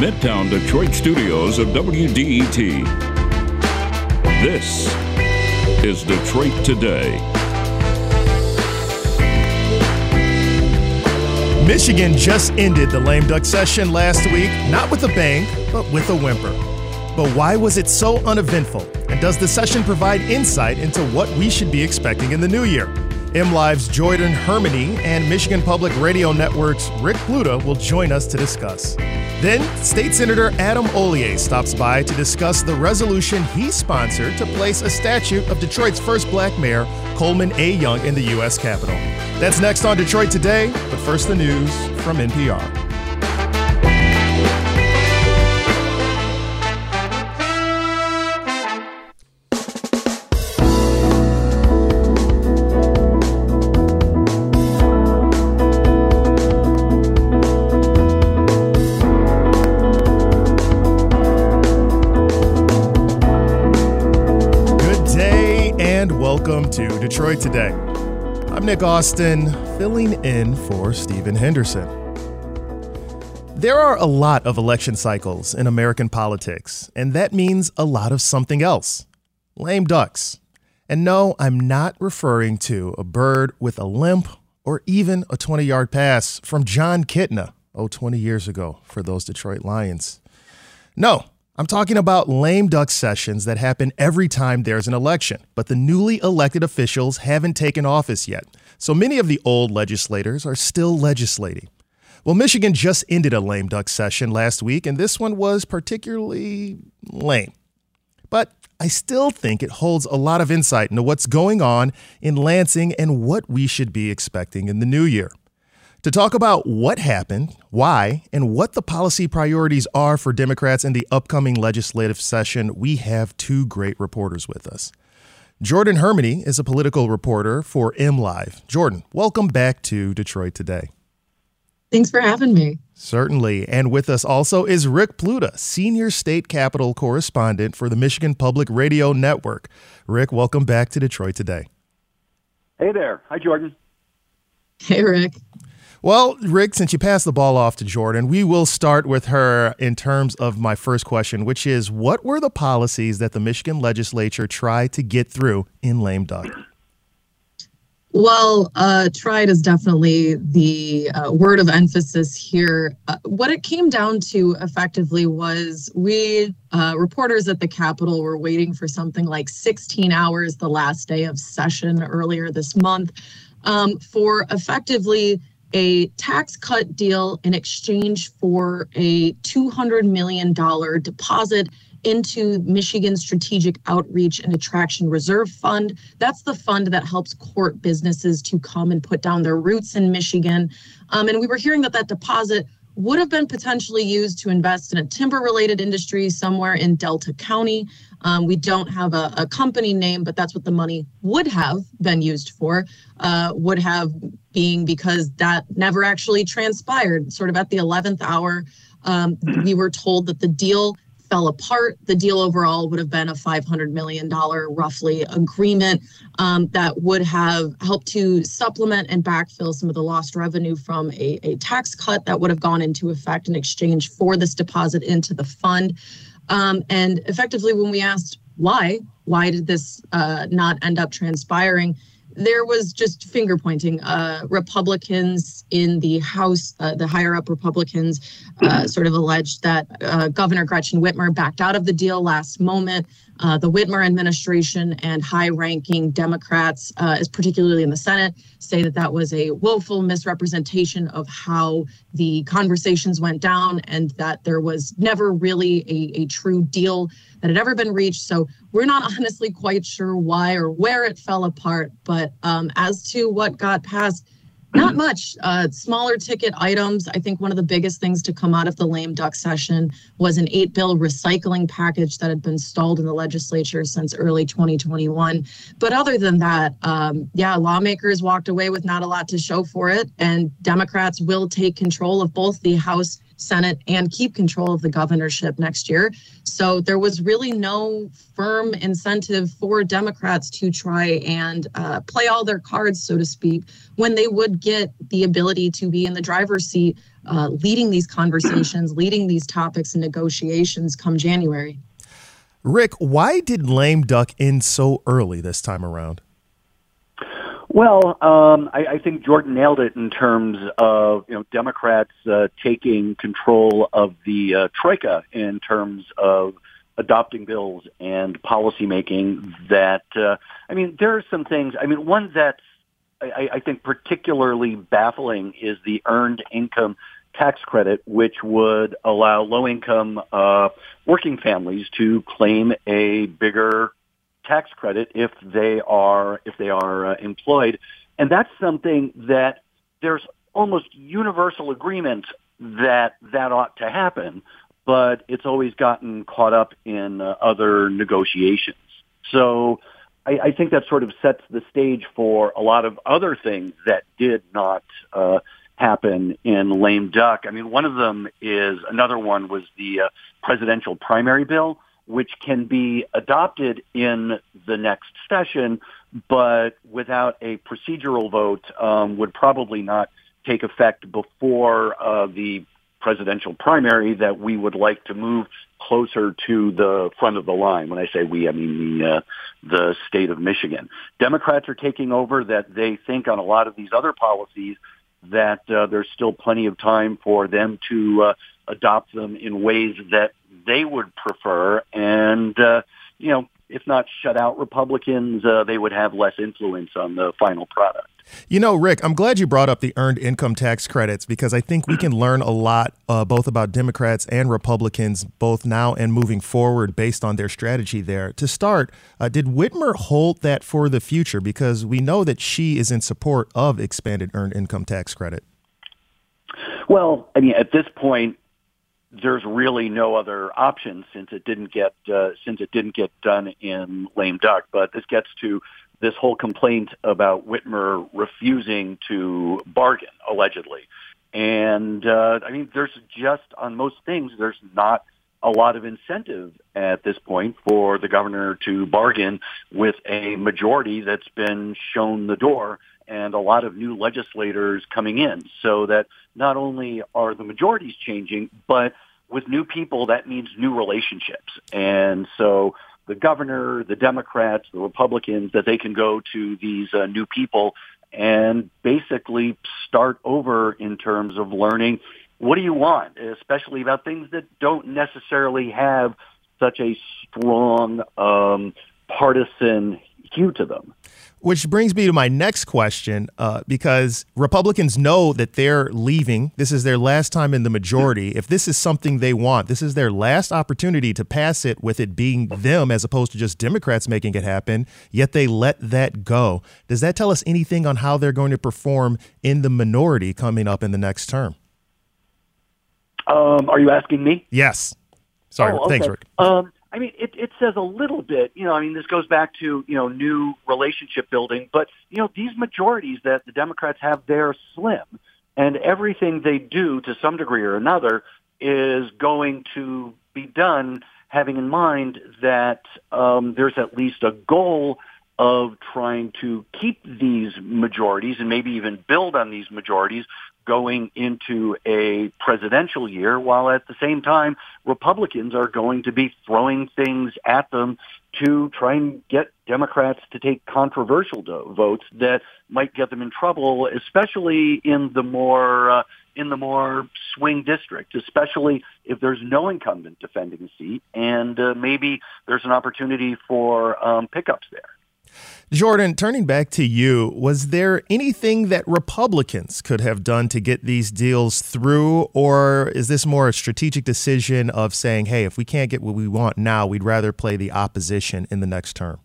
Midtown Detroit studios of WDET. This is Detroit Today. Michigan just ended the lame duck session last week, not with a bang, but with a whimper. But why was it so uneventful? And does the session provide insight into what we should be expecting in the new year? MLive's Jordan Hermani and Michigan Public Radio Network's Rick Pluta will join us to discuss. Then, State Senator Adam Hollier stops by to discuss the resolution he sponsored to place a statue of Detroit's first black mayor, Coleman A. Young, in the U.S. Capitol. That's next on Detroit Today, but first the news from NPR. Detroit Today. I'm Nick Austin, filling in for Stephen Henderson. There are a lot of election cycles in American politics, and that means a lot of something else lame ducks. And no, I'm not referring to a bird with a limp or even a 20 yard pass from Jon Kitna, oh, 20 years ago for those Detroit Lions. No, I'm talking about lame duck sessions that happen every time there's an election, but the newly elected officials haven't taken office yet. So many of the old legislators are still legislating. Well, Michigan just ended a lame duck session last week, and this one was particularly lame. But I still think it holds a lot of insight into what's going on in Lansing and what we should be expecting in the new year. To talk about what happened, why, and what the policy priorities are for Democrats in the upcoming legislative session, we have two great reporters with us. Jordan Hermani is a political reporter for MLive. Jordan, welcome back to Detroit Today. Thanks for having me. Certainly. And with us also is Rick Pluta, senior state capitol correspondent for the Michigan Public Radio Network. Rick, welcome back to Detroit Today. Hey there. Hi, Jordan. Hey, Rick. Well, Rick, since you passed the ball off to Jordan, we will start with her in terms of my first question, which is what were the policies that the Michigan legislature tried to get through in lame duck? Well, uh, tried is definitely the uh, word of emphasis here. Uh, what it came down to effectively was we uh, reporters at the Capitol were waiting for something like 16 hours the last day of session earlier this month um, for effectively a tax cut deal in exchange for a $200 million deposit into Michigan Strategic Outreach and Attraction Reserve Fund. That's the fund that helps court businesses to come and put down their roots in Michigan. Um, and we were hearing that that deposit would have been potentially used to invest in a timber related industry somewhere in Delta County. Um, we don't have a, a, company name, but that's what the money would have been used for. Uh, would have being because that never actually transpired. Sort of at the 11th hour, um, we were told that the deal fell apart. The deal overall would have been a $500 million roughly agreement um, that would have helped to supplement and backfill some of the lost revenue from a, a tax cut that would have gone into effect in exchange for this deposit into the fund. Um, and effectively, when we asked why, why did this uh, not end up transpiring? There was just finger pointing. Uh, Republicans in the House, uh, the higher up Republicans, uh, sort of alleged that uh, Governor Gretchen Whitmer backed out of the deal last moment. Uh, the Whitmer administration and high ranking Democrats, uh, is particularly in the Senate, say that that was a woeful misrepresentation of how the conversations went down and that there was never really a, a true deal that had ever been reached. So we're not honestly quite sure why or where it fell apart. But um, as to what got passed, not much. Uh, smaller ticket items. I think one of the biggest things to come out of the lame duck session was an eight bill recycling package that had been stalled in the legislature since early 2021. But other than that, um, yeah, lawmakers walked away with not a lot to show for it. And Democrats will take control of both the House Senate and keep control of the governorship next year. So there was really no firm incentive for Democrats to try and uh, play all their cards, so to speak, when they would get the ability to be in the driver's seat uh, leading these conversations, leading these topics and negotiations come January. Rick, why did lame duck end so early this time around? Well, um, I, I think Jordan nailed it in terms of you know Democrats uh, taking control of the uh, troika in terms of adopting bills and policymaking. That uh, I mean, there are some things. I mean, one that I, I think particularly baffling is the earned income tax credit, which would allow low-income uh, working families to claim a bigger tax credit if they are if they are uh, employed, and that's something that there's almost universal agreement that that ought to happen, but it's always gotten caught up in uh, other negotiations. So I, I think that sort of sets the stage for a lot of other things that did not uh, happen in lame duck. I mean, one of them is another one was the uh, presidential primary bill which can be adopted in the next session, but without a procedural vote um, would probably not take effect before uh, the presidential primary that we would like to move closer to the front of the line. When I say we, I mean the uh, the state of Michigan. Democrats are taking over that they think on a lot of these other policies that uh, there's still plenty of time for them to uh, adopt them in ways that they would prefer. And, uh, you know, if not shut out Republicans, uh, they would have less influence on the final product. You know, Rick, I'm glad you brought up the earned income tax credits because I think we can learn a lot uh, both about Democrats and Republicans, both now and moving forward, based on their strategy there. To start, uh, did Whitmer hold that for the future? Because we know that she is in support of expanded earned income tax credit. Well, I mean, at this point, there's really no other option since it didn't get uh, since it didn't get done in lame duck. But this gets to this whole complaint about Whitmer refusing to bargain allegedly, and uh, I mean, there's just on most things there's not a lot of incentive at this point for the governor to bargain with a majority that's been shown the door and a lot of new legislators coming in so that not only are the majorities changing, but with new people, that means new relationships. And so the governor, the Democrats, the Republicans, that they can go to these uh, new people and basically start over in terms of learning what do you want, especially about things that don't necessarily have such a strong um, partisan hue to them. Which brings me to my next question, uh, because Republicans know that they're leaving. This is their last time in the majority. If this is something they want, this is their last opportunity to pass it with it being them as opposed to just Democrats making it happen, yet they let that go. Does that tell us anything on how they're going to perform in the minority coming up in the next term? Um, are you asking me? Yes. Sorry. Oh, okay. Thanks, Rick. Um, I mean, it, it says a little bit, you know, I mean, this goes back to, you know, new relationship building, but, you know, these majorities that the Democrats have, they're slim. And everything they do to some degree or another is going to be done having in mind that um, there's at least a goal of trying to keep these majorities and maybe even build on these majorities going into a presidential year, while at the same time, Republicans are going to be throwing things at them to try and get Democrats to take controversial votes that might get them in trouble, especially in the more uh, in the more swing districts, especially if there's no incumbent defending a seat, and uh, maybe there's an opportunity for um, pickups there. Jordan, turning back to you, was there anything that Republicans could have done to get these deals through, or is this more a strategic decision of saying, hey, if we can't get what we want now, we'd rather play the opposition in the next term?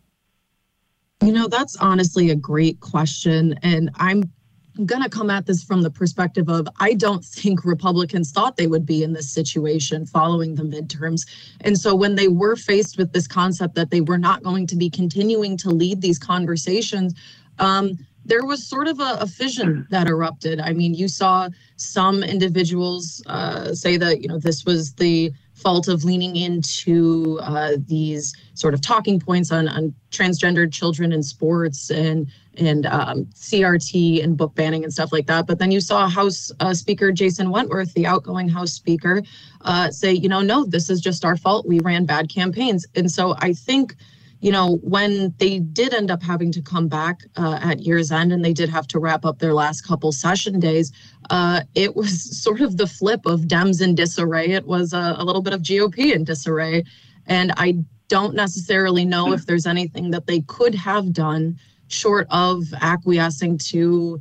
You know, that's honestly a great question. And I'm I'm going to come at this from the perspective of I don't think Republicans thought they would be in this situation following the midterms. And so when they were faced with this concept that they were not going to be continuing to lead these conversations, um, there was sort of a, a, fission that erupted. I mean, you saw some individuals uh, say that you know this was the fault of leaning into uh, these sort of talking points on, on transgendered children in sports and and um, CRT and book banning and stuff like that. But then you saw House uh, Speaker Jason Wentworth, the outgoing House Speaker, uh, say, you know, no, this is just our fault. We ran bad campaigns. And so I think you know, when they did end up having to come back uh, at year's end and they did have to wrap up their last couple session days, uh, it was sort of the flip of Dems in disarray. It was a, a little bit of GOP in disarray. And I don't necessarily know if there's anything that they could have done short of acquiescing to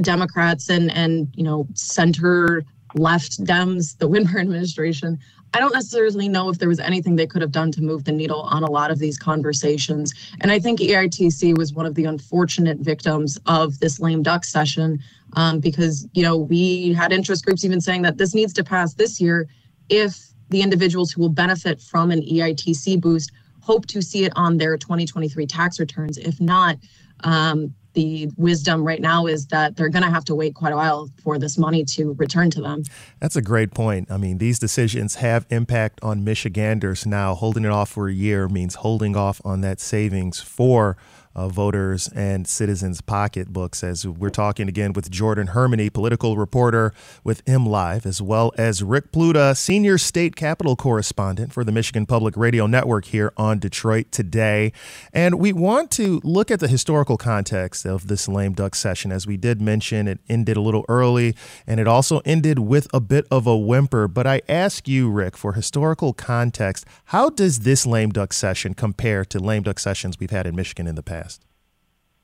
Democrats and, and you know, center left Dems, the Whitmer administration. I don't necessarily know if there was anything they could have done to move the needle on a lot of these conversations. And I think EITC was one of the unfortunate victims of this lame duck session um, because, you know, we had interest groups even saying that this needs to pass this year if the individuals who will benefit from an EITC boost hope to see it on their 2023 tax returns. If not, um, the wisdom right now is that they're going to have to wait quite a while for this money to return to them. That's a great point. I mean, these decisions have impact on Michiganders now. Holding it off for a year means holding off on that savings for uh, voters and citizens' pocketbooks. As we're talking again with Jordan Hermani, political reporter with MLive, as well as Rick Pluta, senior state capitol correspondent for the Michigan Public Radio Network here on Detroit Today. And we want to look at the historical context of this lame duck session. As we did mention, it ended a little early and it also ended with a bit of a whimper. But I ask you, Rick, for historical context, how does this lame duck session compare to lame duck sessions we've had in Michigan in the past?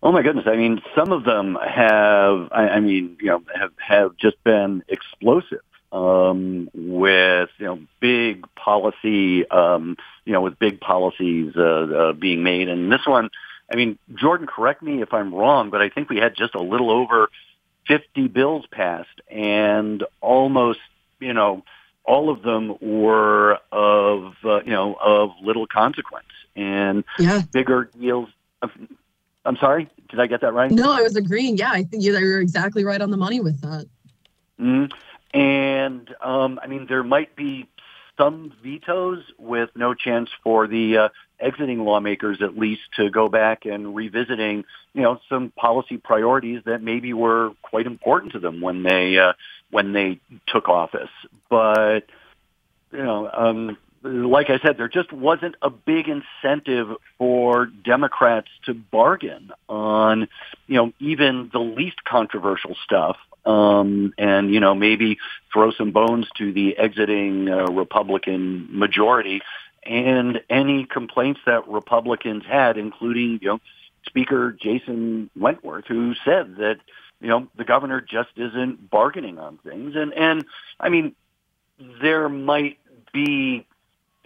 Oh my goodness! I mean, some of them have. I, I mean, you know, have have just been explosive um, with you know big policy, um, you know, with big policies uh, uh, being made. And this one, I mean, Jordan, correct me if I'm wrong, but I think we had just a little over 50 bills passed, and almost, you know, all of them were of uh, you know of little consequence and yeah. bigger deals I'm sorry, did I get that right? No, I was agreeing. Yeah, I think you're exactly right on the money with that. Mm-hmm. And um, I mean, there might be some vetoes with no chance for the uh, exiting lawmakers at least to go back and revisiting, you know, some policy priorities that maybe were quite important to them when they uh, when they took office. But you know, um, like I said, there just wasn't a big incentive for Democrats to bargain on, you know, even the least controversial stuff. Um, and, you know, maybe throw some bones to the exiting uh, Republican majority and any complaints that Republicans had, including, you know, Speaker Jason Wentworth, who said that, you know, the governor just isn't bargaining on things. And, and I mean, there might be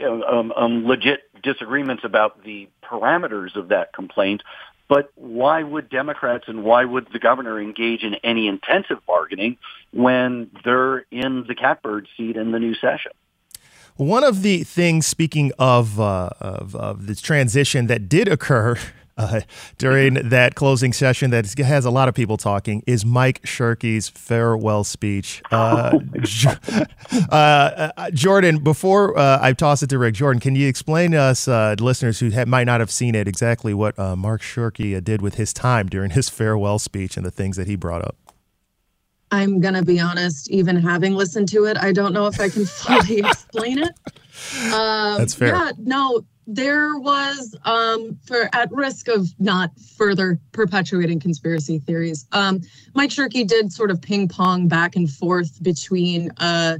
um, um, legit disagreements about the parameters of that complaint. But why would Democrats and why would the governor engage in any intensive bargaining when they're in the catbird seat in the new session? One of the things, speaking of, uh, of, of this transition that did occur uh, during that closing session that has a lot of people talking is Mike Shirkey's farewell speech. Uh, uh, uh, Jordan, before uh, I toss it to Rick, Jordan, can you explain to us, uh, listeners who ha- might not have seen it, exactly what Mark Shirkey did with his time during his farewell speech and the things that he brought up? I'm going to be honest, even having listened to it, I don't know if I can fully explain it. Um, That's fair. Yeah, no, there was um, for at risk of not further perpetuating conspiracy theories um, mike shirkey did sort of ping pong back and forth between uh,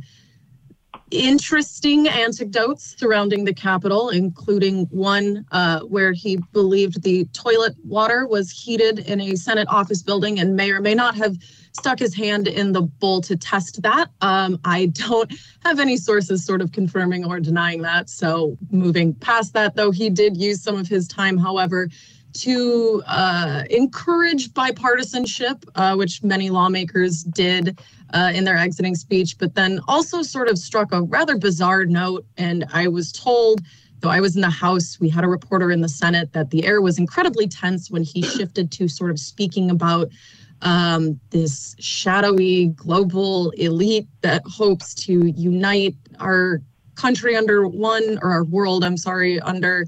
interesting anecdotes surrounding the capitol including one uh, where he believed the toilet water was heated in a senate office building and may or may not have stuck his hand in the bowl to test that. Um, I don't have any sources sort of confirming or denying that. So moving past that, though, he did use some of his time, however, to uh, encourage bipartisanship, uh, which many lawmakers did uh, in their exiting speech, but then also sort of struck a rather bizarre note. And I was told, though I was in the House, we had a reporter in the Senate, that the air was incredibly tense when he shifted to sort of speaking about um, this shadowy global elite that hopes to unite our country under one or our world, I'm sorry, under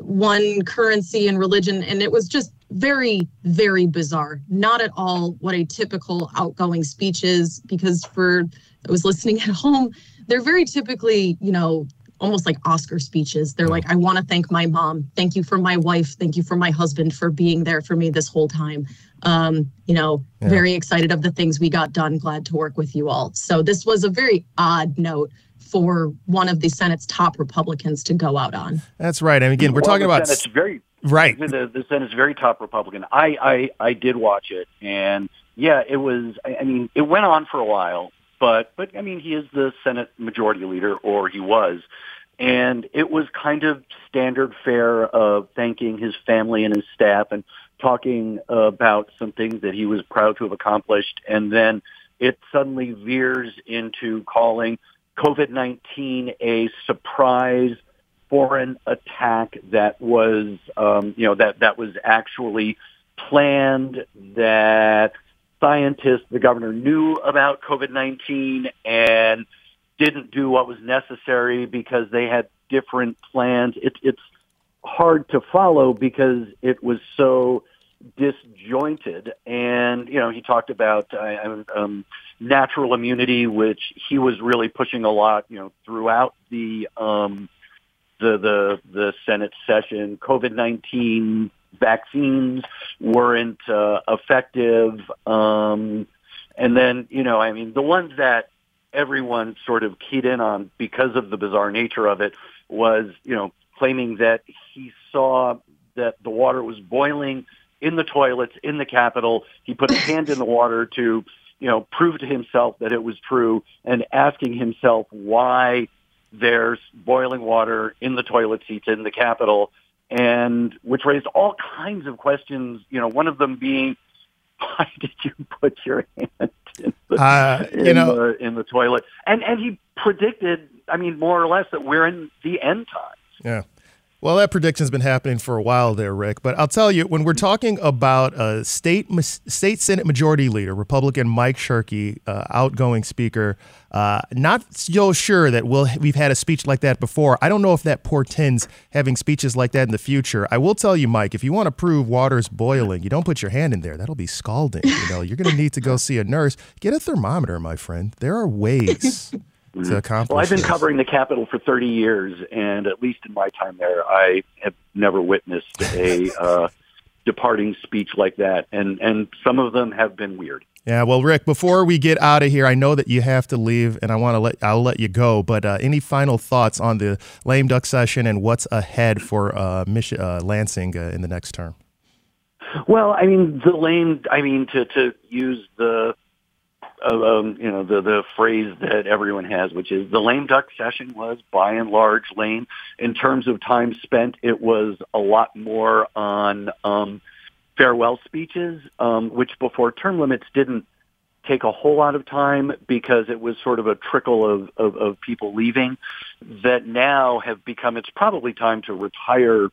one currency and religion. And it was just very, very bizarre. Not at all what a typical outgoing speech is, because for I was listening at home, they're very typically, you know, almost like Oscar speeches. They're like, I want to thank my mom. Thank you for my wife. Thank you for my husband for being there for me this whole time. Um, you know, yeah. very excited of the things we got done. Glad to work with you all. So this was a very odd note for one of the Senate's top Republicans to go out on. That's right. And again, we're well, talking about Senate's very right. The, the Senate's very top Republican. I, I I did watch it, and yeah, it was. I mean, it went on for a while, but but I mean, he is the Senate Majority Leader, or he was. And it was kind of standard fare of thanking his family and his staff and talking about some things that he was proud to have accomplished. And then it suddenly veers into calling COVID-19 a surprise foreign attack that was, um, you know, that, that was actually planned, that scientists, the governor knew about COVID-19 and didn't do what was necessary because they had different plans. It, it's hard to follow because it was so disjointed. And, you know, he talked about uh, um, natural immunity, which he was really pushing a lot, you know, throughout the, um, the, the, the Senate session. COVID-19 vaccines weren't uh, effective. Um, and then, you know, I mean, the ones that everyone sort of keyed in on because of the bizarre nature of it was, you know, claiming that he saw that the water was boiling in the toilets in the Capitol. He put his hand in the water to, you know, prove to himself that it was true and asking himself why there's boiling water in the toilet seats in the Capitol and which raised all kinds of questions, you know, one of them being, why did you put your hand in the, uh, you in know, the, in the toilet? And, and he predicted, I mean, more or less that we're in the end times. Yeah. Well, that prediction's been happening for a while there, Rick. But I'll tell you, when we're talking about a state state Senate Majority Leader, Republican Mike Shirkey, uh, outgoing Speaker, uh, not so sure that we'll we've had a speech like that before. I don't know if that portends having speeches like that in the future. I will tell you, Mike, if you want to prove water's boiling, you don't put your hand in there. That'll be scalding. You know, you're going to need to go see a nurse. Get a thermometer, my friend. There are ways to accomplish. Well, I've been this. covering the Capitol for 30 years, and at least in my time there, I have never witnessed a uh, departing speech like that, and and some of them have been weird. Yeah, well, Rick, before we get out of here, I know that you have to leave, and I want to let I'll let you go. But uh, any final thoughts on the lame duck session and what's ahead for uh, Mich- uh, Lansing uh, in the next term? Well, I mean, the lame. I mean, to to use the um, you know, the, the phrase that everyone has, which is the lame duck session was by and large lame. In terms of time spent, it was a lot more on um, farewell speeches, um, which before term limits didn't take a whole lot of time because it was sort of a trickle of, of, of people leaving that now have become, it's probably time to retire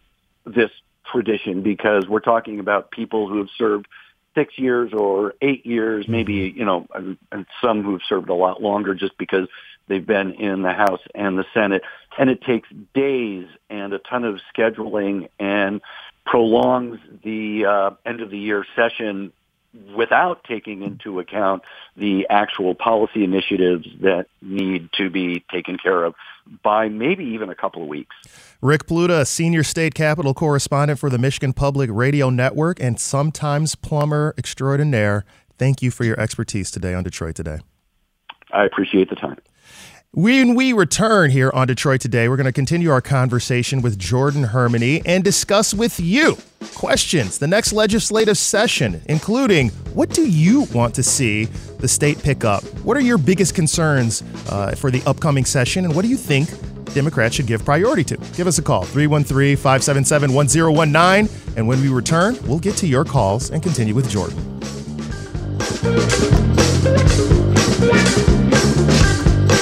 this tradition because we're talking about people who have served six years or eight years, maybe, mm-hmm. you know, and some who've served a lot longer just because they've been in the House and the Senate. And it takes days and a ton of scheduling and prolongs the uh, end of the year session without taking into account the actual policy initiatives that need to be taken care of by maybe even a couple of weeks. Rick Pluta, senior state capitol correspondent for the Michigan Public Radio Network and sometimes plumber extraordinaire. Thank you for your expertise today on Detroit Today. I appreciate the time. When we return here on Detroit Today, we're going to continue our conversation with Jordan Hermani and discuss with you questions the next legislative session, including what do you want to see the state pick up? What are your biggest concerns uh, for the upcoming session, and what do you think Democrats should give priority to. Give us a call, 313 577 1019. And when we return, we'll get to your calls and continue with Jordan.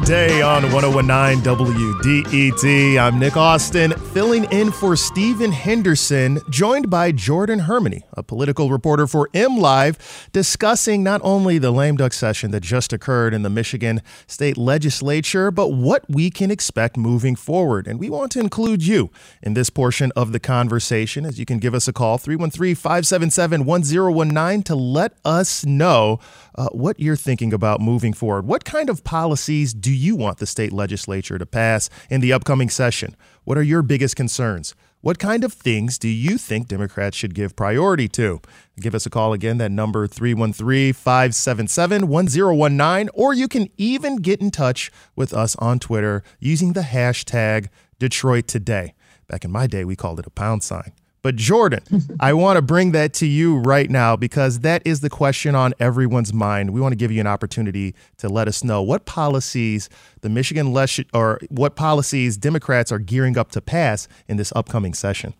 Today on 1019 WDET. I'm Nick Austin, filling in for Stephen Henderson, joined by Jordan Hermani, a political reporter for MLive, discussing not only the lame duck session that just occurred in the Michigan state legislature, but what we can expect moving forward. And we want to include you in this portion of the conversation, as you can give us a call, 313 577 1019, to let us know uh, what you're thinking about moving forward. What kind of policies do you want the state legislature to pass in the upcoming session? What are your biggest concerns? What kind of things do you think Democrats should give priority to? Give us a call again, that number 313 577 1019, or you can even get in touch with us on Twitter using the hashtag Detroit Today. Back in my day, we called it a pound sign. But Jordan, I want to bring that to you right now because that is the question on everyone's mind. We want to give you an opportunity to let us know what policies the Michigan Les- or what policies Democrats are gearing up to pass in this upcoming session.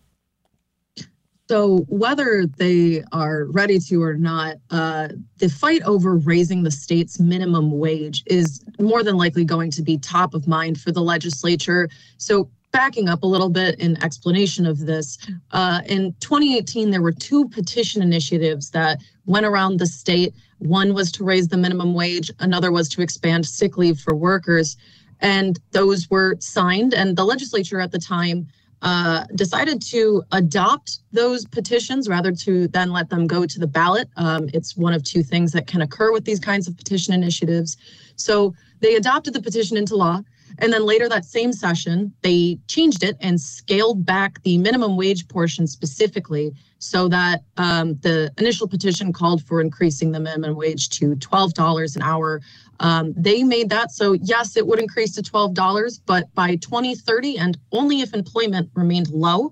So, whether they are ready to or not, uh, the fight over raising the state's minimum wage is more than likely going to be top of mind for the legislature. So, backing up a little bit in explanation of this, uh, in 2018, there were two petition initiatives that went around the state. One was to raise the minimum wage, another was to expand sick leave for workers. And those were signed, and the legislature at the time uh, decided to adopt those petitions rather to then let them go to the ballot. Um, it's one of two things that can occur with these kinds of petition initiatives. So they adopted the petition into law. And then later that same session, they changed it and scaled back the minimum wage portion specifically so that um, the initial petition called for increasing the minimum wage to $12 an hour. Um, they made that so, yes, it would increase to $12, but by 2030, and only if employment remained low,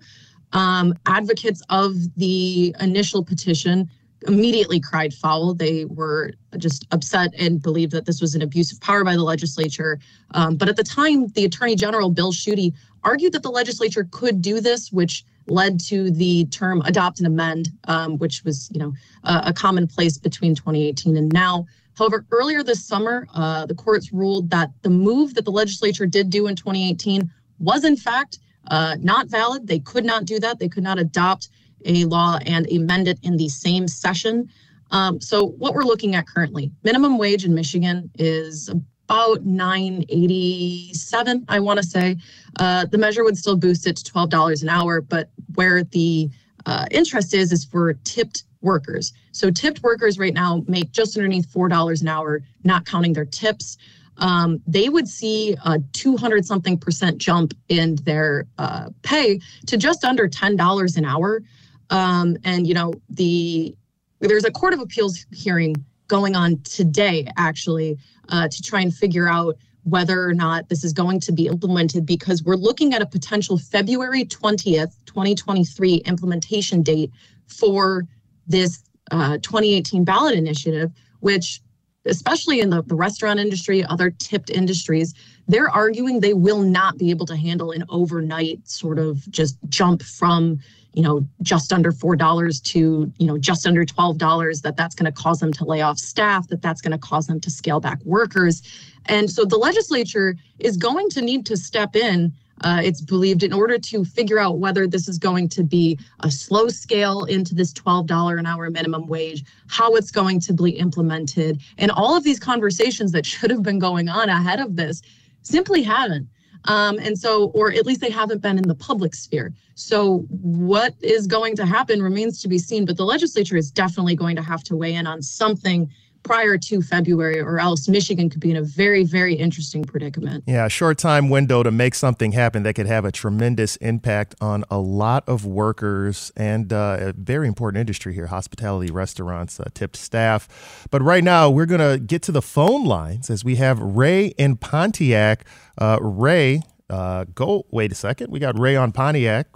um, advocates of the initial petition immediately cried foul. They were just upset and believed that this was an abuse of power by the legislature. Um, but at the time, the Attorney General, Bill Schuette, argued that the legislature could do this, which led to the term adopt and amend, um, which was, you know, a, commonplace between 2018 and now. However, earlier this summer, uh, the courts ruled that the move that the legislature did do in 2018 was, in fact, uh, not valid. They could not do that. They could not adopt a law and amend it in the same session. Um, so what we're looking at currently, minimum wage in Michigan is about 987, I want to say. Uh, the measure would still boost it to $12 an hour, but where the uh, interest is is for tipped workers. So tipped workers right now make just underneath $4 an hour, not counting their tips. Um, they would see a 200 something percent jump in their uh, pay to just under $10 an hour. Um, and you know, the there's a court of appeals hearing going on today, actually, uh, to try and figure out whether or not this is going to be implemented because we're looking at a potential February 20th, 2023 implementation date for this uh, 2018 ballot initiative, which especially in the, the restaurant industry, other tipped industries, they're arguing they will not be able to handle an overnight sort of just jump from you know just under four dollars to you know just under twelve dollars that that's going to cause them to lay off staff that that's going to cause them to scale back workers and so the legislature is going to need to step in uh, it's believed in order to figure out whether this is going to be a slow scale into this $12 an hour minimum wage, how it's going to be implemented, and all of these conversations that should have been going on ahead of this simply haven't. Um, and so, or at least they haven't been in the public sphere. So, what is going to happen remains to be seen. But the legislature is definitely going to have to weigh in on something prior to February, or else Michigan could be in a very, very interesting predicament. Yeah, a short time window to make something happen that could have a tremendous impact on a lot of workers and uh, a very important industry here hospitality, restaurants, uh, tipped staff. But right now, we're going to get to the phone lines as we have Ray in Pontiac. Uh, Ray, uh, go, wait a second. We got Ray on Pontiac.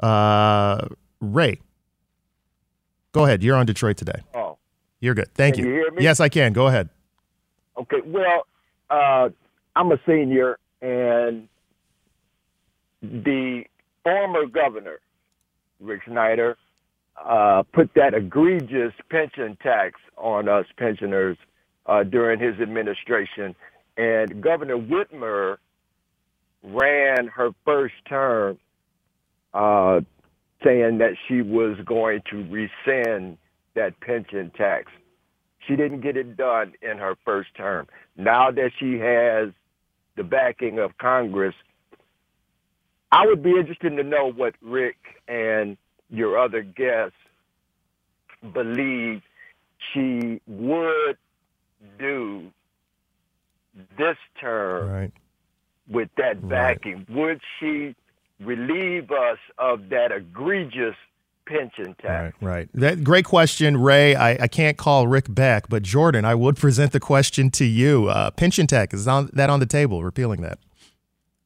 Uh, Ray, go ahead. You're on Detroit today. Oh. You're good. Thank Can you. you hear me? Yes, I can. Go ahead. Okay, well, uh, I'm a senior, and the former governor, Rick Snyder, uh, put that egregious pension tax on us pensioners uh, during his administration. And Governor Whitmer ran her first term uh, saying that she was going to rescind that pension tax. She didn't get it done in her first term. Now that she has the backing of Congress, I would be interested to know what Rick and your other guests believe she would do this term Right. with that Right. backing. Would she relieve us of that egregious pension tax? Right, right. That great question, Ray. I, I can't call Rick back, but Jordan, I would present the question to you. Uh, pension tax is on, that on the table? Repealing that.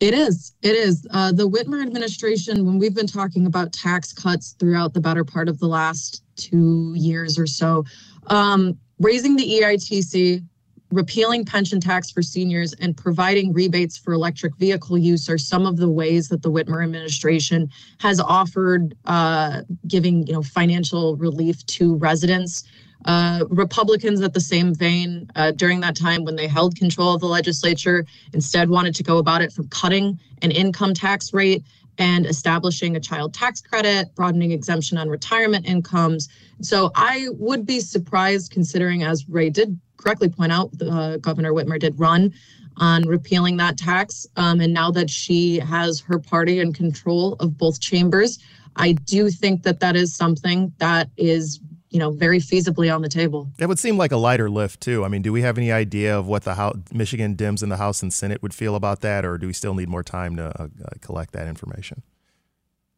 It is. It is. Uh, the Whitmer administration, when we've been talking about tax cuts throughout the better part of the last two years or so, um, raising the EITC, repealing pension tax for seniors, and providing rebates for electric vehicle use are some of the ways that the Whitmer administration has offered uh, giving, you know, financial relief to residents. Uh, Republicans, at the same vein, uh, during that time when they held control of the legislature, instead wanted to go about it from cutting an income tax rate and establishing a child tax credit, broadening exemption on retirement incomes. So I would be surprised, considering, as Ray did correctly point out, uh, Governor Whitmer did run on repealing that tax. Um, and now that she has her party in control of both chambers, I do think that that is something that is, you know, very feasibly on the table. It would seem like a lighter lift, too. I mean, do we have any idea of what the House, Michigan Dems in the House and Senate would feel about that, or do we still need more time to uh, uh, collect that information?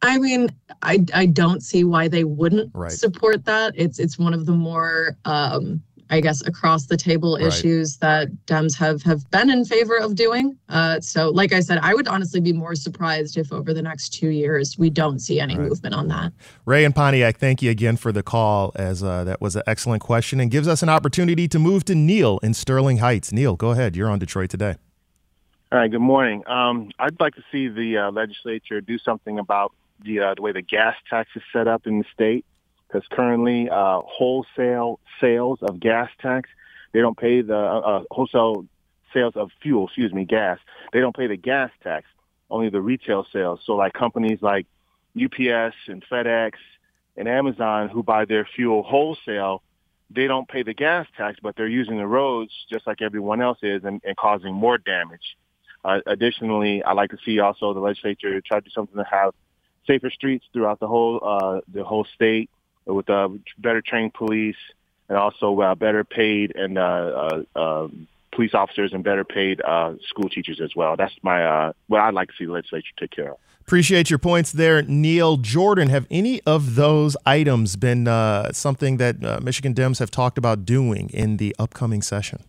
I mean, I I don't see why they wouldn't Right. support that. It's it's one of the more um I guess across the table Right. issues that Dems have have been in favor of doing. Uh, so, like I said, I would honestly be more surprised if over the next two years we don't see any Right. movement on that. Ray and Pontiac, thank you again for the call, as uh, that was an excellent question and gives us an opportunity to move to Neil in Sterling Heights. Neil, go ahead. You're on Detroit today. All right. Good morning. Um, I'd like to see the uh, legislature do something about the uh, the way the gas tax is set up in the state, because currently uh, wholesale sales of gas tax they don't pay the uh, uh, wholesale sales of fuel. Excuse me, gas. They don't pay the gas tax. Only the retail sales. So like companies like UPS and FedEx and Amazon who buy their fuel wholesale, they don't pay the gas tax, but they're using the roads just like everyone else is and, and causing more damage. Uh, additionally, I'd like to see also the legislature try to do something to have safer streets throughout the whole uh, the whole state with uh, better trained police and also uh, better paid and uh, uh, uh, police officers and better paid uh, school teachers as well. That's my uh, what I'd like to see the legislature take care of. Appreciate your points there, Neil. Jordan, have any of those items been uh, something that uh, Michigan Dems have talked about doing in the upcoming session?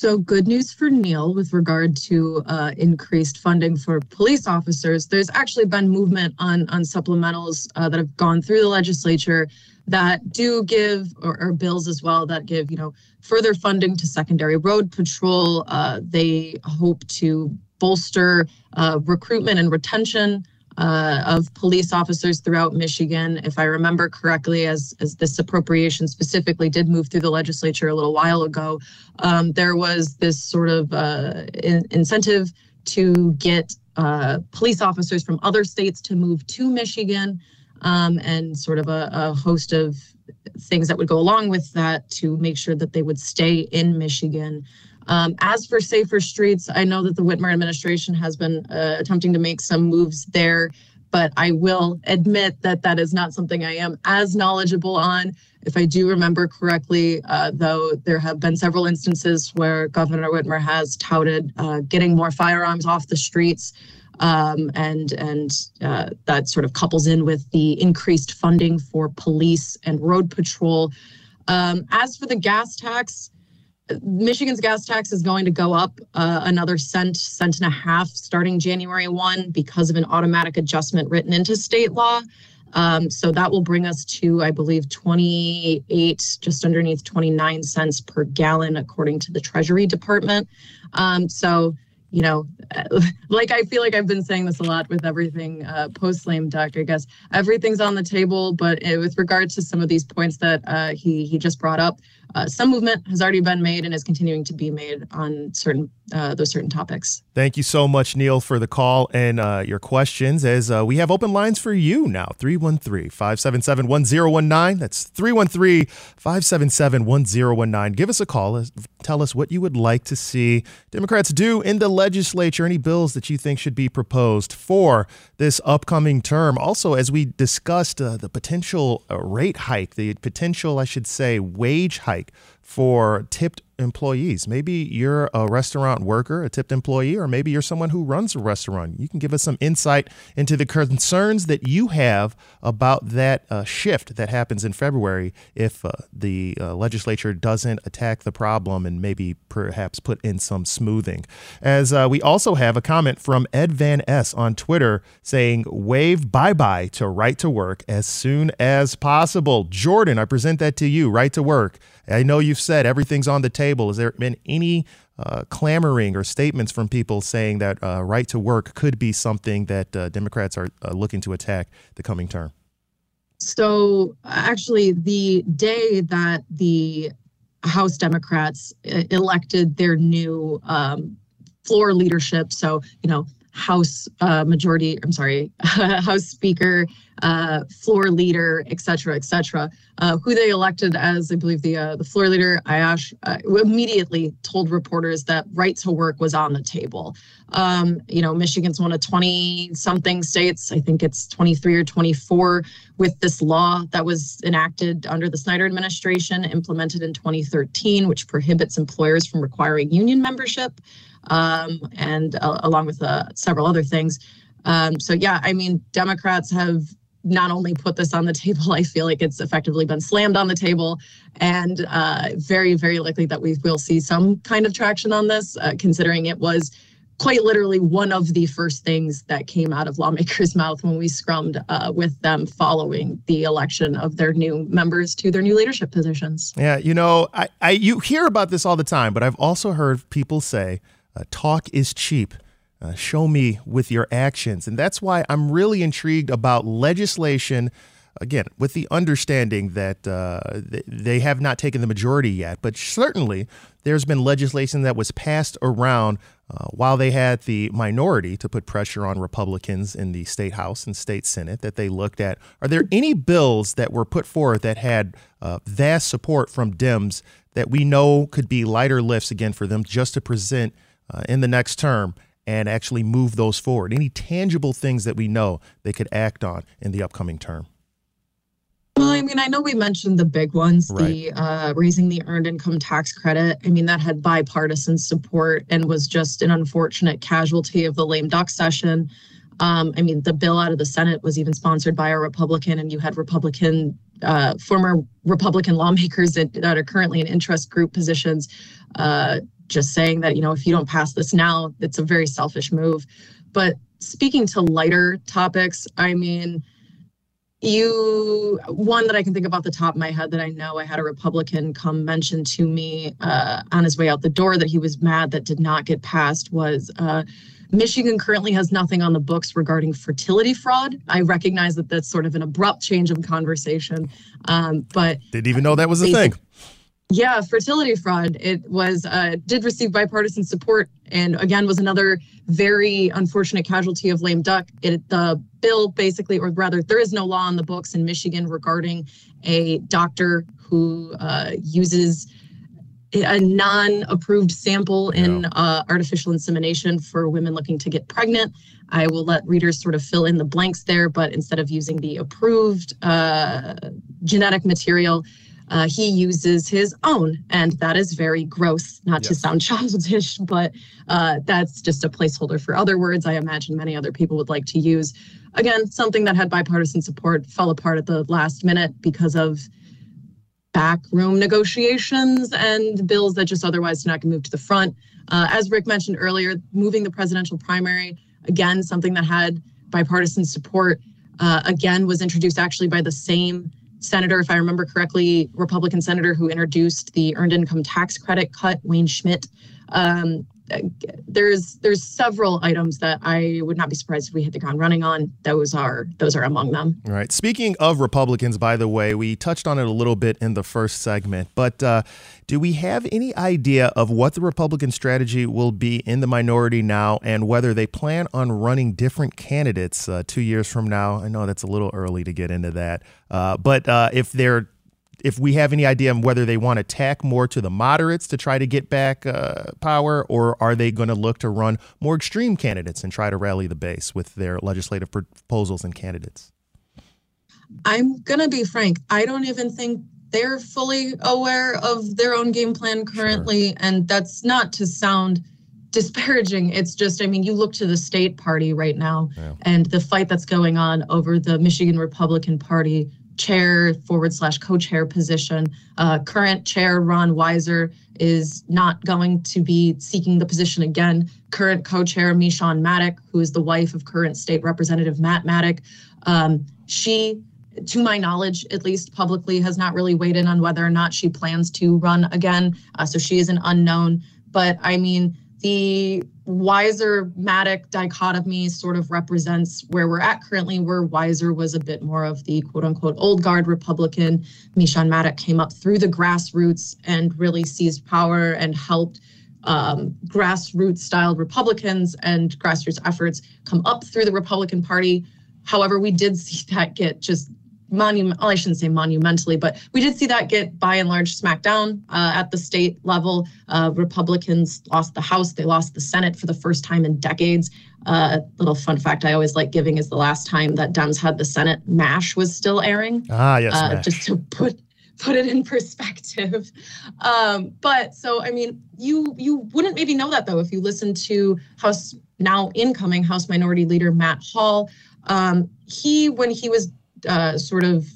So, good news for Neil with regard to uh, increased funding for police officers. There's actually been movement on on supplementals uh, that have gone through the legislature that do give, or, or bills as well that give, you know, further funding to secondary road patrol. Uh, they hope to bolster uh, recruitment and retention uh, of police officers throughout Michigan. If I remember correctly, as as this appropriation specifically did move through the legislature a little while ago, um, there was this sort of uh, in- incentive to get uh, police officers from other states to move to Michigan, um, and sort of a, a host of things that would go along with that to make sure that they would stay in Michigan. Um, as for safer streets, I know that the Whitmer administration has been uh, attempting to make some moves there. but I will admit that that is not something I am as knowledgeable on. If I do remember correctly, uh, though, there have been several instances where Governor Whitmer has touted uh, getting more firearms off the streets. Um, and and uh, that sort of couples in with the increased funding for police and road patrol. Um, as for the gas tax, Michigan's gas tax is going to go up uh, another cent, cent and a half starting January 1 because of an automatic adjustment written into state law. Um, so that will bring us to, I believe, 28, just underneath 29 cents per gallon, according to the Treasury Department. Um, so, you know, like I feel like I've been saying this a lot with everything uh, post lame duck. I guess everything's on the table, but uh, with regard to some of these points that uh, he he just brought up, uh, some movement has already been made and is continuing to be made on certain uh, those certain topics. Thank you so much, Neil, for the call and uh, your questions. As uh, we have open lines for you now 313 577 1019. That's 313 577 1019. Give us a call. Tell us what you would like to see Democrats do in the legislature, any bills that you think should be proposed for this upcoming term. Also, as we discussed uh, the potential uh, rate hike, the potential, I should say, wage hike like for tipped employees. Maybe you're a restaurant worker, a tipped employee, or maybe you're someone who runs a restaurant. You can give us some insight into the concerns that you have about that uh, shift that happens in February if uh, the uh, legislature doesn't attack the problem and maybe perhaps put in some smoothing. As uh, we also have a comment from Ed Van S on Twitter saying, wave bye bye to right to work as soon as possible. Jordan, I present that to you, right to work. I know you've said everything's on the table. Has there been any uh, clamoring or statements from people saying that uh, right to work could be something that uh, Democrats are uh, looking to attack the coming term? So, actually, the day that the House Democrats uh, elected their new um, floor leadership, so, you know, House uh, majority, I'm sorry, House Speaker, uh, floor leader, et cetera, et cetera, uh, who they elected as, I believe, the uh, the floor leader, Aiyash, uh, immediately told reporters that right to work was on the table. Um, you know, Michigan's one of 20 something states, I think it's 23 or 24, with this law that was enacted under the Snyder administration, implemented in 2013, which prohibits employers from requiring union membership um, and uh, along with uh, several other things. Um, so, yeah, I mean, Democrats have not only put this on the table, I feel like it's effectively been slammed on the table, and uh, very, very likely that we will see some kind of traction on this, uh, considering it was quite literally one of the first things that came out of lawmakers' mouth when we scrummed uh, with them following the election of their new members to their new leadership positions. Yeah, you know, I, I you hear about this all the time, but I've also heard people say uh, talk is cheap. Uh, show me with your actions. And that's why I'm really intrigued about legislation. Again, with the understanding that uh, they have not taken the majority yet, but certainly there's been legislation that was passed around uh, while they had the minority to put pressure on Republicans in the state house and state senate that they looked at. Are there any bills that were put forth that had uh, vast support from Dems that we know could be lighter lifts again for them just to present uh, in the next term and actually move those forward? Any tangible things that we know they could act on in the upcoming term? Well, I mean, I know we mentioned the big ones, right. the uh, raising the earned income tax credit. I mean, that had bipartisan support and was just an unfortunate casualty of the lame duck session. Um, I mean, the bill out of the Senate was even sponsored by a Republican, and you had Republican, uh, former Republican lawmakers that, that, are currently in interest group positions uh, just saying that, you know, if you don't pass this now, it's a very selfish move. But speaking to lighter topics, I mean, you one that I can think about the top of my head that I know I had a Republican come mention to me uh, on his way out the door that he was mad that did not get passed was uh, Michigan currently has nothing on the books regarding fertility fraud. I recognize that that's sort of an abrupt change of conversation, um, but didn't even know that was a thing. Yeah, fertility fraud. It was uh, did receive bipartisan support, and again was another very unfortunate casualty of lame duck. It the bill basically, or rather, there is no law in the books in Michigan regarding a doctor who uh, uses a non-approved sample in uh, artificial insemination for women looking to get pregnant. I will let readers sort of fill in the blanks there, but instead of using the approved uh, genetic material, uh, he uses his own, and that is very gross. Not yes. to sound childish, but uh, that's just a placeholder for other words. I imagine many other people would like to use. Again, something that had bipartisan support fell apart at the last minute because of backroom negotiations and bills that just otherwise did not get moved to the front. Uh, as Rick mentioned earlier, moving the presidential primary, again, something that had bipartisan support, uh, again, was introduced actually by the same senator, if I remember correctly, Republican senator who introduced the earned income tax credit cut, Wayne Schmidt. Um, there's there's several items that I would not be surprised if we hit the ground running on. Those are those are among them. All right. Speaking of Republicans, by the way, we touched on it a little bit in the first segment, but uh, do we have any idea of what the Republican strategy will be in the minority now, and whether they plan on running different candidates uh, two years from now? I know that's a little early to get into that, uh, but uh, if they're if we have any idea of whether they want to tack more to the moderates to try to get back uh, power, or are they going to look to run more extreme candidates and try to rally the base with their legislative proposals and candidates? I'm going to be frank. I don't even think they're fully aware of their own game plan currently. Sure. And that's not to sound disparaging. It's just, I mean, you look to the state party right now yeah. and the fight that's going on over the Michigan Republican Party chair forward slash co-chair position. Uh, current chair Ron Weiser is not going to be seeking the position again. Current co-chair Meshawn Maddock, who is the wife of current state representative Matt Maddock, um, she, to my knowledge, at least publicly, has not really weighed in on whether or not she plans to run again. Uh, so she is an unknown. But I mean, the Weiser Maddock dichotomy sort of represents where we're at currently, where Weiser was a bit more of the quote unquote old guard Republican. Meshawn Maddock came up through the grassroots and really seized power and helped um, grassroots styled Republicans and grassroots efforts come up through the Republican Party. However, we did see that get just monument well, i shouldn't say monumentally but we did see that get by and large smacked down uh, at the state level. Uh, republicans lost the house they lost the senate for the first time in decades. Uh, a little fun fact i always like giving is the last time that dems had the senate mash was still airing. Ah yes uh, just to put put it in perspective. Um, but so i mean you you wouldn't maybe know that though if you listen to house now incoming house minority leader matt hall. Um, he when he was uh, sort of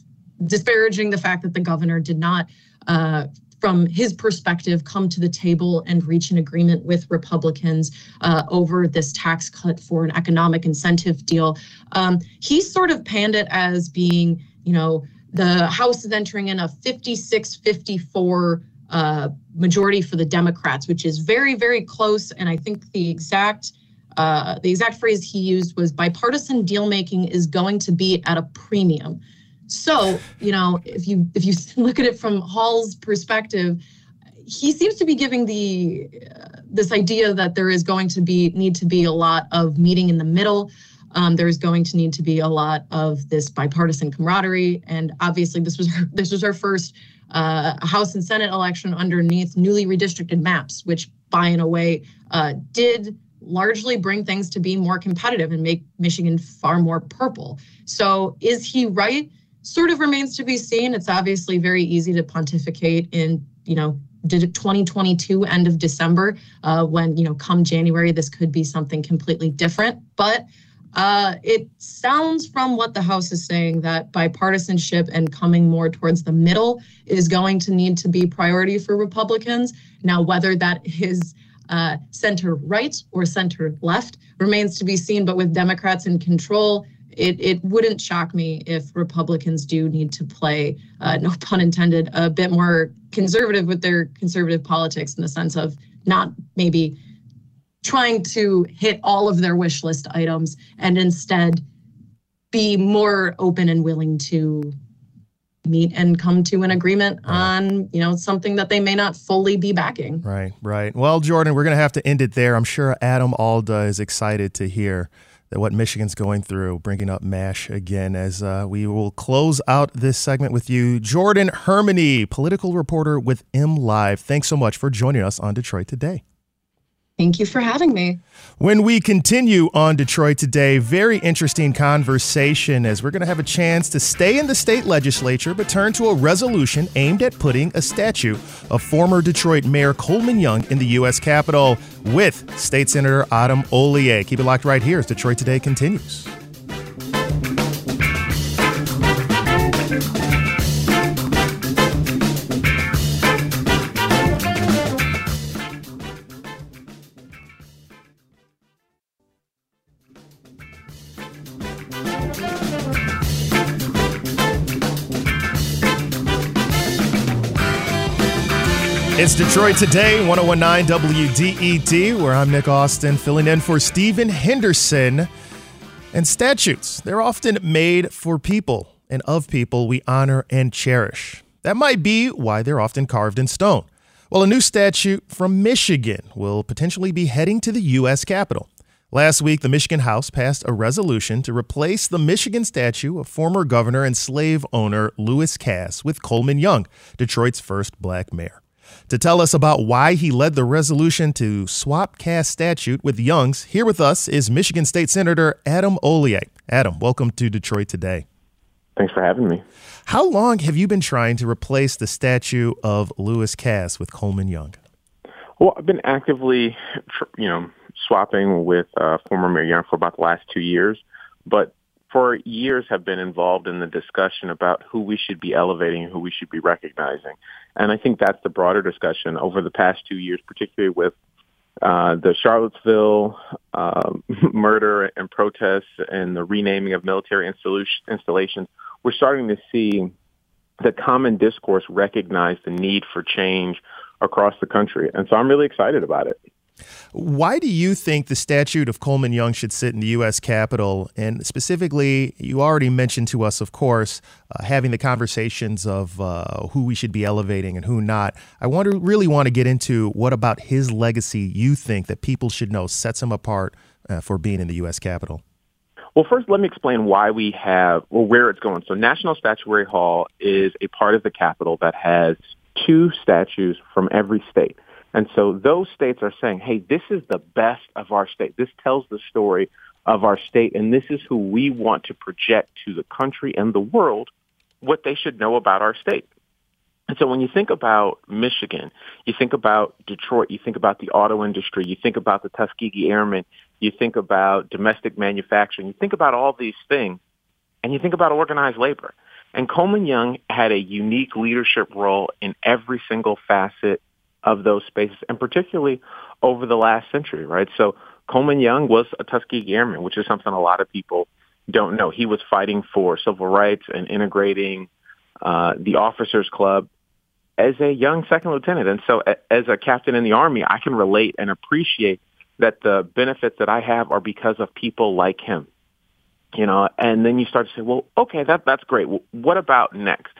disparaging the fact that the governor did not, uh, from his perspective, come to the table and reach an agreement with Republicans uh, over this tax cut for an economic incentive deal. Um, he sort of panned it as being, you know, the House is entering in a 56 54 uh, majority for the Democrats, which is very, very close. And I think the exact uh, the exact phrase he used was bipartisan deal making is going to be at a premium. So, you know, if you if you look at it from Hall's perspective, he seems to be giving the uh, this idea that there is going to be need to be a lot of meeting in the middle. Um, there's going to need to be a lot of this bipartisan camaraderie, and obviously, this was our, this was our first uh, House and Senate election underneath newly redistricted maps, which, by and away, uh, did largely bring things to be more competitive and make Michigan far more purple. So is he right? Sort of remains to be seen. It's obviously very easy to pontificate in, you know, did it 2022 end of December uh, when, you know, come January, this could be something completely different. But uh, it sounds from what the House is saying that bipartisanship and coming more towards the middle is going to need to be priority for Republicans. Now, whether that is uh, center right or center left remains to be seen. But with Democrats in control, it, it wouldn't shock me if Republicans do need to play, uh, no pun intended, a bit more conservative with their conservative politics in the sense of not maybe trying to hit all of their wish list items and instead be more open and willing to meet and come to an agreement right. on you know something that they may not fully be backing right right well jordan we're going to have to end it there i'm sure adam alda is excited to hear that what Michigan's going through, bringing up MASH again as uh, we will close out this segment with you. Jordan Hermani, political reporter with MLive Thanks so much for joining us on Detroit Today. Thank you for having me. When we continue on Detroit today, very interesting conversation as we're going to have a chance to stay in the state legislature but turn to a resolution aimed at putting a statue of former Detroit Mayor Coleman Young in the U.S. Capitol with State Senator Adam Hollier. Keep it locked right here as Detroit Today continues. Detroit Today, 1019 WDET, where I'm Nick Austin, filling in for Stephen Henderson. And statutes, they're often made for people and of people we honor and cherish. That might be why they're often carved in stone. Well, a new statute from Michigan will potentially be heading to the U.S. Capitol. Last week, the Michigan House passed a resolution to replace the Michigan statue of former governor and slave owner Lewis Cass with Coleman Young, Detroit's first black mayor. To tell us about why he led the resolution to swap Cass statute with Young's, here with us is Michigan State Senator Adam Hollier. Adam, welcome to Detroit Today. Thanks for having me. How long have you been trying to replace the statue of Lewis Cass with Coleman Young? Well, I've been actively, you know, swapping with uh, former Mayor Young for about the last two years, but for years have been involved in the discussion about who we should be elevating who we should be recognizing. And I think that's the broader discussion over the past two years, particularly with uh, the Charlottesville uh, murder and protests and the renaming of military installations. We're starting to see the common discourse recognize the need for change across the country. And so I'm really excited about it. Why do you think the statute of Coleman Young should sit in the U.S. Capitol? And specifically, you already mentioned to us, of course, uh, having the conversations of uh, who we should be elevating and who not. I want to really want to get into what about his legacy you think that people should know sets him apart uh, for being in the U.S. Capitol. Well, first, let me explain why we have, or where it's going. So National Statuary Hall is a part of the Capitol that has two statues from every state. And so those states are saying, hey, this is the best of our state. This tells the story of our state, and this is who we want to project to the country and the world what they should know about our state. And so when you think about Michigan, you think about Detroit, you think about the auto industry, you think about the Tuskegee Airmen, you think about domestic manufacturing, you think about all these things, and you think about organized labor. And Coleman Young had a unique leadership role in every single facet of those spaces, and particularly over the last century, right? So Coleman Young was a Tuskegee Airman, which is something a lot of people don't know. He was fighting for civil rights and integrating uh, the officers club as a young second lieutenant. And so as a captain in the Army, I can relate and appreciate that the benefits that I have are because of people like him. You know, and then you start to say, well, okay, that that's great. Well, what about next?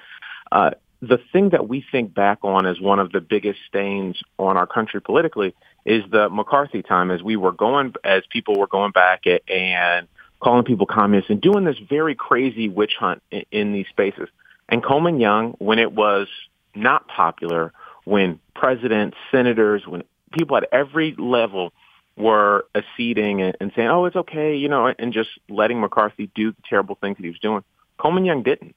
Uh, the thing that we think back on as one of the biggest stains on our country politically is the McCarthy time as we were going, as people were going back and calling people communists and doing this very crazy witch hunt in, in these spaces. And Coleman Young, when it was not popular, when presidents, senators, when people at every level were acceding and, and saying, oh, it's okay, you know, and just letting McCarthy do the terrible things that he was doing, Coleman Young didn't.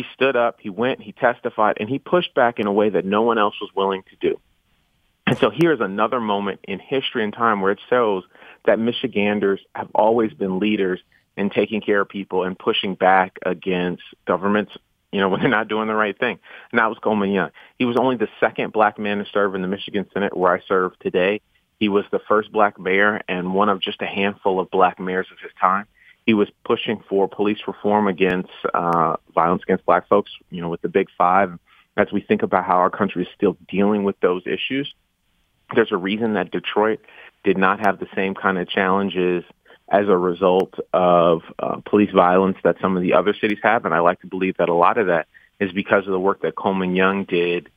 He stood up, he went, he testified, and he pushed back in a way that no one else was willing to do. And so here's another moment in history and time where it shows that Michiganders have always been leaders in taking care of people and pushing back against governments, you know, when they're not doing the right thing. And that was Coleman Young. He was only the second black man to serve in the Michigan Senate where I serve today. He was the first black mayor and one of just a handful of black mayors of his time. He was pushing for police reform against uh, violence against black folks, you know, with the big five. As we think about how our country is still dealing with those issues, there's a reason that Detroit did not have the same kind of challenges as a result of uh, police violence that some of the other cities have. And I like to believe that a lot of that is because of the work that Coleman Young did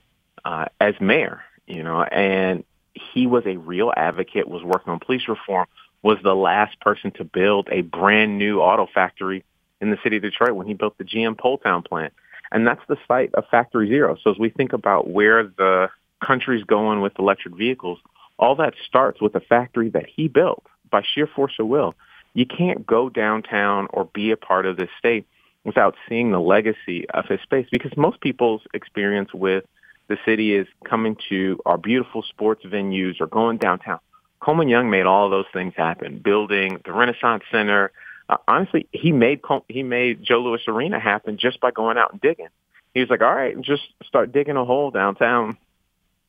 uh, as mayor, you know, and he was a real advocate, was working on police reform, was the last person to build a brand new auto factory in the city of Detroit when he built the GM Poletown plant. And that's the site of Factory Zero. So as we think about where the country's going with electric vehicles, all that starts with a factory that he built by sheer force of will. You can't go downtown or be a part of this state without seeing the legacy of his space because most people's experience with the city is coming to our beautiful sports venues or going downtown. Coleman Young made all those things happen, building the Renaissance Center. Uh, honestly, he made he made Joe Louis Arena happen just by going out and digging. He was like, "All right, just start digging a hole downtown."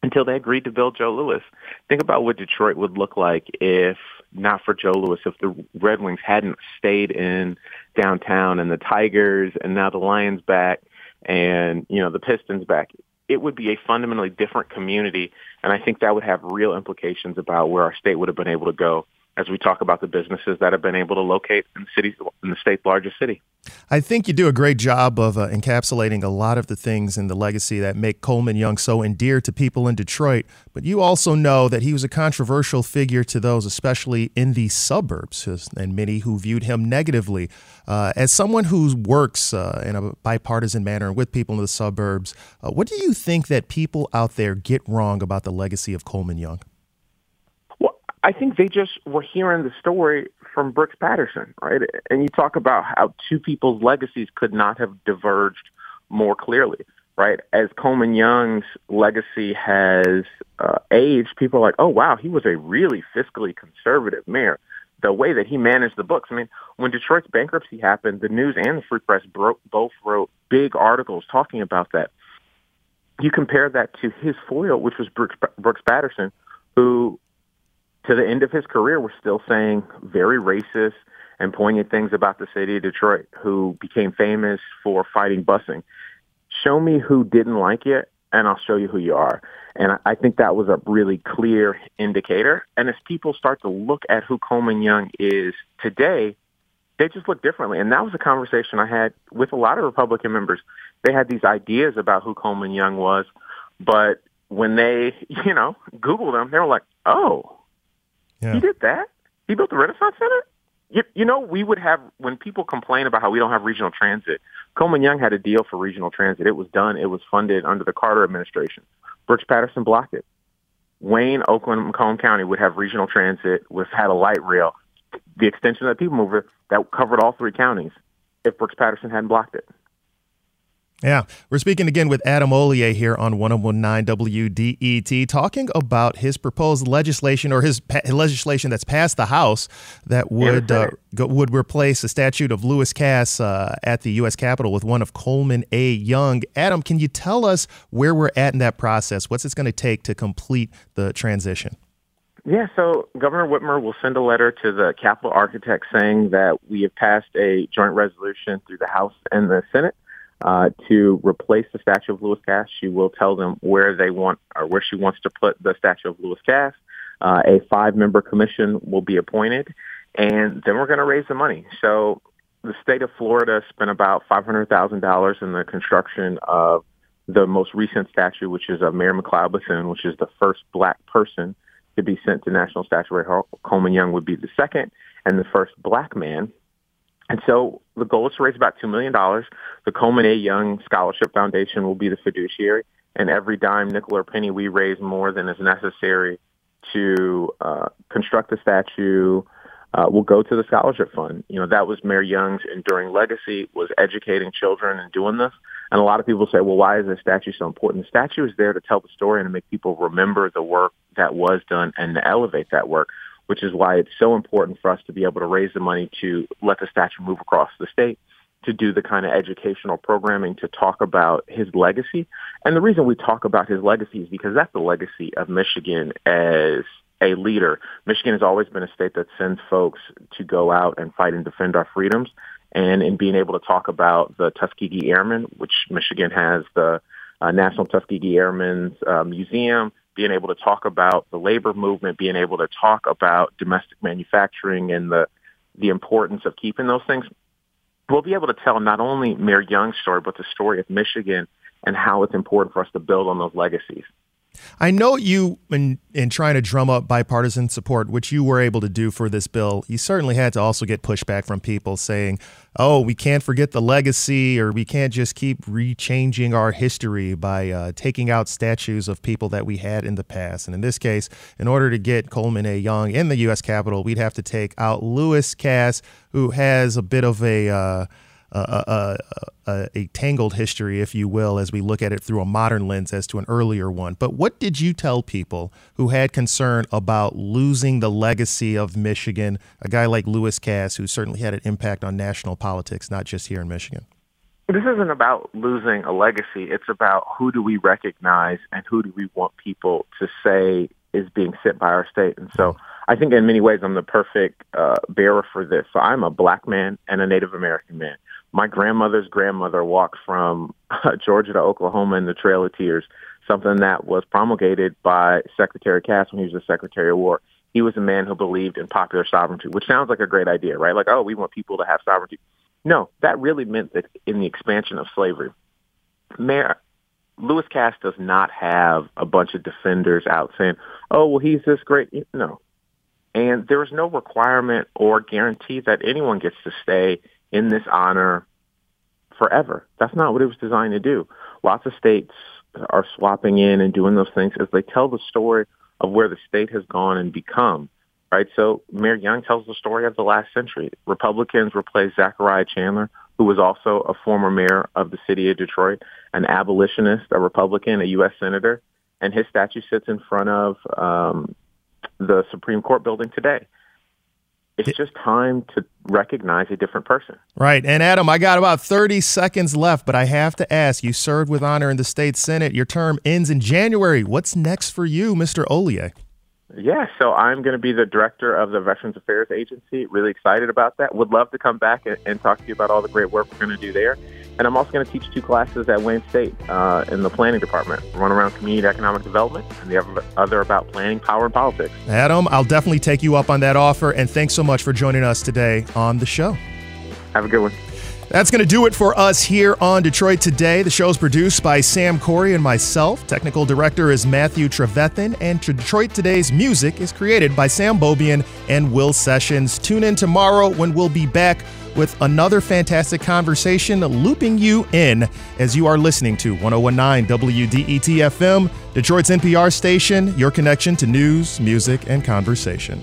Until they agreed to build Joe Louis. Think about what Detroit would look like if not for Joe Louis, if the Red Wings hadn't stayed in downtown and the Tigers and now the Lions back and, you know, the Pistons back it would be a fundamentally different community. And I think that would have real implications about where our state would have been able to go as we talk about the businesses that have been able to locate in the cities in the state's largest city. I think you do a great job of uh, encapsulating a lot of the things in the legacy that make Coleman Young so endeared to people in Detroit. But you also know that he was a controversial figure to those, especially in the suburbs, and many who viewed him negatively. Uh, as someone who works uh, in a bipartisan manner with people in the suburbs, uh, what do you think that people out there get wrong about the legacy of Coleman Young? I think they just were hearing the story from Brooks Patterson, right? And you talk about how two people's legacies could not have diverged more clearly, right? As Coleman Young's legacy has uh, aged, people are like, oh, wow, he was a really fiscally conservative mayor. The way that he managed the books. I mean, when Detroit's bankruptcy happened, the news and the Free Press bro- both wrote big articles talking about that. You compare that to his foil, which was Brooks, Brooks Patterson, who to the end of his career was still saying very racist and poignant things about the city of Detroit, who became famous for fighting busing. Show me who didn't like it, and I'll show you who you are. And I think that was a really clear indicator. And as people start to look at who Coleman Young is today, they just look differently. And that was a conversation I had with a lot of Republican members. They had these ideas about who Coleman Young was, but when they, you know, Googled him, they were like, oh, yeah. He did that. He built the Renaissance Center. You, you know, we would have when people complain about how we don't have regional transit. Coleman Young had a deal for regional transit. It was done. It was funded under the Carter administration. Brooks Patterson blocked it. Wayne, Oakland, Macomb County would have regional transit, with had a light rail, the extension of the People Mover that covered all three counties. If Brooks Patterson hadn't blocked it. Yeah, we're speaking again with Adam Hollier here on 1019 WDET, talking about his proposed legislation or his pa- legislation that's passed the House that would uh, go, would replace the statute of Lewis Cass uh, at the U.S. Capitol with one of Coleman A. Young. Adam, can you tell us where we're at in that process? What's it going to take to complete the transition? Yeah, so Governor Whitmer will send a letter to the Capitol architect saying that we have passed a joint resolution through the House and the Senate uh, to replace the statue of Lewis Cass. She will tell them where they want or where she wants to put the statue of Lewis Cass. Uh, a five-member commission will be appointed, and then we're going to raise the money. So the state of Florida spent about $500,000 in the construction of the most recent statue, which is of Mary McLeod Bethune, which is the first black person to be sent to National Statuary Hall. Coleman Young would be the second, and the first black man and so the goal is to raise about $2 million. The Coleman A. Young Scholarship Foundation will be the fiduciary. And every dime, nickel, or penny we raise more than is necessary to uh, construct the statue uh, will go to the scholarship fund. You know, that was Mayor Young's enduring legacy, was educating children and doing this. And a lot of people say, well, why is the statue so important? The statue is there to tell the story and to make people remember the work that was done and to elevate that work which is why it's so important for us to be able to raise the money to let the statue move across the state to do the kind of educational programming to talk about his legacy. And the reason we talk about his legacy is because that's the legacy of Michigan as a leader. Michigan has always been a state that sends folks to go out and fight and defend our freedoms. And in being able to talk about the Tuskegee Airmen, which Michigan has the uh, National Tuskegee Airmen's uh, Museum, being able to talk about the labor movement, being able to talk about domestic manufacturing and the the importance of keeping those things, we'll be able to tell not only Mayor Young's story, but the story of Michigan and how it's important for us to build on those legacies. I know you, in, in trying to drum up bipartisan support, which you were able to do for this bill, you certainly had to also get pushback from people saying, oh, we can't forget the legacy, or we can't just keep rechanging our history by uh, taking out statues of people that we had in the past. And in this case, in order to get Coleman A. Young in the U.S. Capitol, we'd have to take out Lewis Cass, who has a bit of a. Uh, a, a, a, tangled history, if you will, as we look at it through a modern lens as to an earlier one. But what did you tell people who had concern about losing the legacy of Michigan, a guy like Lewis Cass, who certainly had an impact on national politics, not just here in Michigan? This isn't about losing a legacy. It's about who do we recognize and who do we want people to say is being sent by our state. And so I think in many ways I'm the perfect uh, bearer for this. So I'm a black man and a Native American man my grandmother's grandmother walked from uh, Georgia to Oklahoma in the Trail of Tears, something that was promulgated by Secretary Cass when he was the Secretary of War. He was a man who believed in popular sovereignty, which sounds like a great idea, right? Like, oh, we want people to have sovereignty. No, that really meant that in the expansion of slavery, Mayor Lewis Cass does not have a bunch of defenders out saying, oh, well, he's this great. No. And there is no requirement or guarantee that anyone gets to stay in this honor forever. That's not what it was designed to do. Lots of states are swapping in and doing those things as they tell the story of where the state has gone and become. Right. So Mayor Young tells the story of the last century. Republicans replaced Zachariah Chandler, who was also a former mayor of the city of Detroit, an abolitionist, a Republican, a U.S. senator, and his statue sits in front of um, the Supreme Court building today it's just time to recognize a different person. Right. And Adam, I got about 30 seconds left, but I have to ask you served with honor in the state Senate. Your term ends in January. What's next for you, Mr. Hollier? Yeah, so I'm going to be the director of the Veterans Affairs Agency. Really excited about that. Would love to come back and, and talk to you about all the great work we're going to do there. And I'm also going to teach two classes at Wayne State uh, in the planning department, one around community economic development and the other about planning, power, and politics. Adam, I'll definitely take you up on that offer. And thanks so much for joining us today on the show. Have a good one. That's going to do it for us here on Detroit Today. The show is produced by Sam Corey and myself. Technical director is Matthew Trevethan, and Detroit Today's music is created by Sam Beaubien and Will Sessions. Tune in tomorrow when we'll be back with another fantastic conversation looping you in as you are listening to 1019 WDET FM, Detroit's NPR station, your connection to news, music, and conversation.